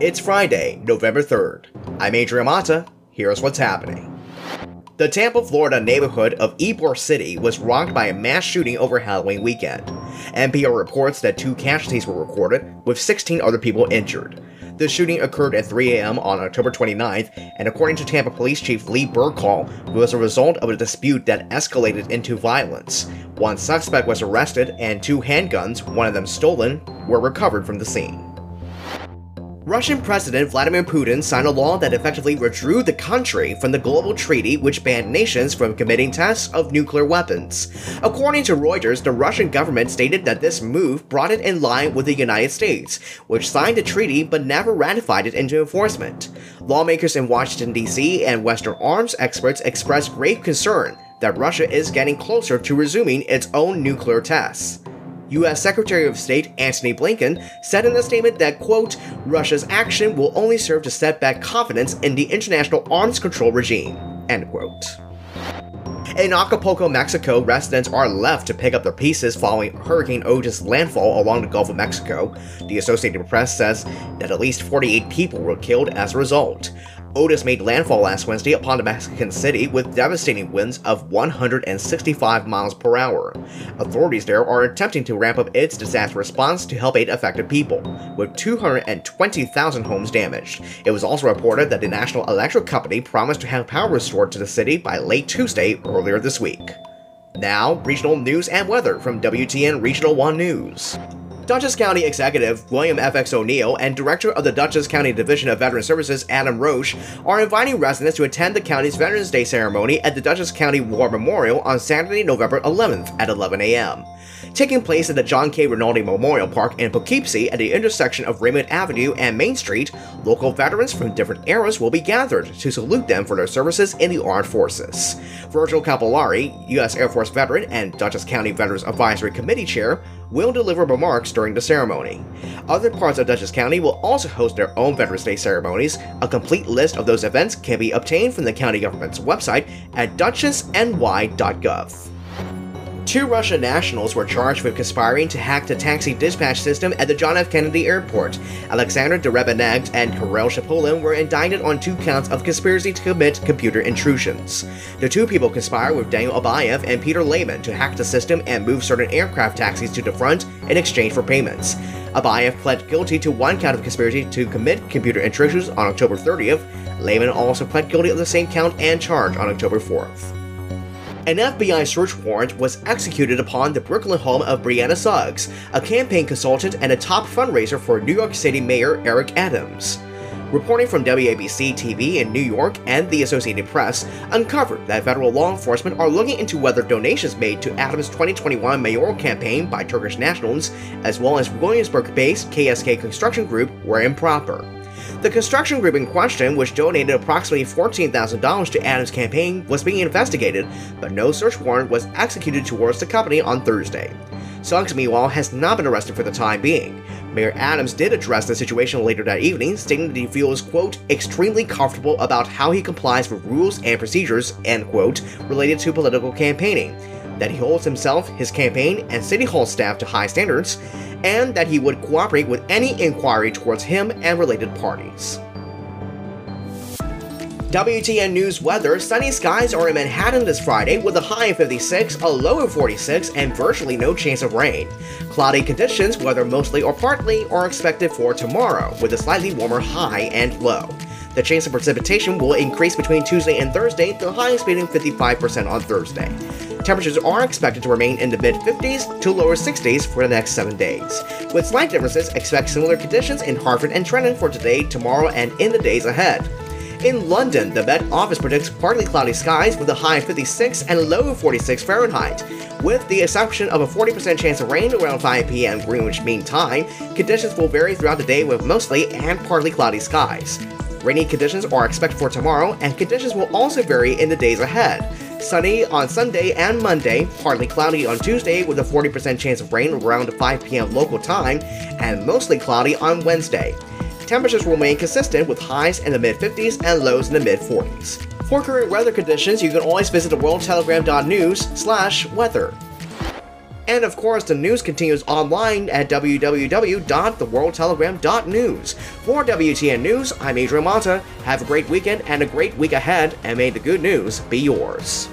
It's Friday, November 3rd. I'm Adrian Mata. Here's what's happening. The Tampa, Florida neighborhood of Ybor City was rocked by a mass shooting over Halloween weekend. NPR reports that two casualties were recorded, with 16 other people injured. The shooting occurred at 3 a.m. on October 29th, and according to Tampa Police Chief Lee Bercaw, it was a result of a dispute that escalated into violence. One suspect was arrested, and two handguns, one of them stolen, were recovered from the scene. Russian President Vladimir Putin signed a law that effectively withdrew the country from the global treaty which banned nations from committing tests of nuclear weapons. According to Reuters, the Russian government stated that this move brought it in line with the United States, which signed the treaty but never ratified it into enforcement. Lawmakers in Washington, D.C. and Western arms experts expressed grave concern that Russia is getting closer to resuming its own nuclear tests. U.S. Secretary of State Antony Blinken said in a statement that, quote, Russia's action will only serve to set back confidence in the international arms control regime, end quote. In Acapulco, Mexico, residents are left to pick up their pieces following Hurricane Otis' landfall along the Gulf of Mexico. The Associated Press says that at least 48 people were killed as a result. Otis made landfall last Wednesday upon the Mexican city with devastating winds of 165 miles per hour. Authorities there are attempting to ramp up its disaster response to help aid affected people, with 220,000 homes damaged. It was also reported that the National Electric Company promised to have power restored to the city by late Tuesday earlier this week. Now, regional news and weather from WTN Regional 1 News. Dutchess County Executive William F.X. O'Neil and Director of the Dutchess County Division of Veteran Services Adam Roche are inviting residents to attend the county's Veterans Day ceremony at the Dutchess County War Memorial on Saturday, November 11th at 11 a.m. Taking place at the John K. Rinaldi Memorial Park in Poughkeepsie at the intersection of Raymond Avenue and Main Street, local veterans from different eras will be gathered to salute them for their services in the armed forces. Virgil Capillari, U.S. Air Force veteran and Dutchess County Veterans Advisory Committee Chair, will deliver remarks during the ceremony. Other parts of Dutchess County will also host their own Veterans Day ceremonies. A complete list of those events can be obtained from the county government's website at dutchessny.gov. Two Russian nationals were charged with conspiring to hack the taxi dispatch system at the John F. Kennedy Airport. Alexander Derebenetc and Kirill Shipulin were indicted on two counts of conspiracy to commit computer intrusions. The two people conspired with Daniel Abayev and Peter Leyman to hack the system and move certain aircraft taxis to the front in exchange for payments. Abayev pled guilty to one count of conspiracy to commit computer intrusions on October 30th. Leyman also pled guilty of the same count and charge on October 4th an FBI search warrant was executed upon the Brooklyn home of Brianna Suggs, a campaign consultant and a top fundraiser for New York City Mayor Eric Adams. Reporting from WABC TV in New York and the Associated Press uncovered that federal law enforcement are looking into whether donations made to Adams' 2021 mayoral campaign by Turkish nationals, as well as Williamsburg based KSK Construction Group, were improper. The construction group in question, which donated approximately $14,000 to Adams' campaign, was being investigated, but no search warrant was executed towards the company on Thursday. Suggs, meanwhile, has not been arrested for the time being. Mayor Adams did address the situation later that evening, stating that he feels, quote, extremely comfortable about how he complies with rules and procedures, end quote, related to political campaigning, that he holds himself, his campaign, and City Hall staff to high standards, and that he would cooperate with any inquiry towards him and related parties. WTN News weather sunny skies are in Manhattan this Friday with a high of 56, a low of 46, and virtually no chance of rain. Cloudy conditions, whether mostly or partly, are expected for tomorrow with a slightly warmer high and low. The chance of precipitation will increase between Tuesday and Thursday, the highest being 55% on Thursday. Temperatures are expected to remain in the mid 50s to lower 60s for the next 7 days. With slight differences, expect similar conditions in Hartford and Trenton for today, tomorrow, and in the days ahead. In London, the Met Office predicts partly cloudy skies with a high of 56 and a low of 46 Fahrenheit. With the exception of a 40% chance of rain around 5 p.m. Greenwich Mean Time, conditions will vary throughout the day with mostly and partly cloudy skies. Rainy conditions are expected for tomorrow, and conditions will also vary in the days ahead. Sunny on Sunday and Monday, partly cloudy on Tuesday with a 40% chance of rain around 5 p.m. local time, and mostly cloudy on Wednesday temperatures will remain consistent with highs in the mid 50s and lows in the mid 40s. For current weather conditions, you can always visit the worldtelegram.news slash weather. And of course, the news continues online at www.theworldtelegram.news. For WTN News, I'm Adrian Mata. Have a great weekend and a great week ahead, and may the good news be yours.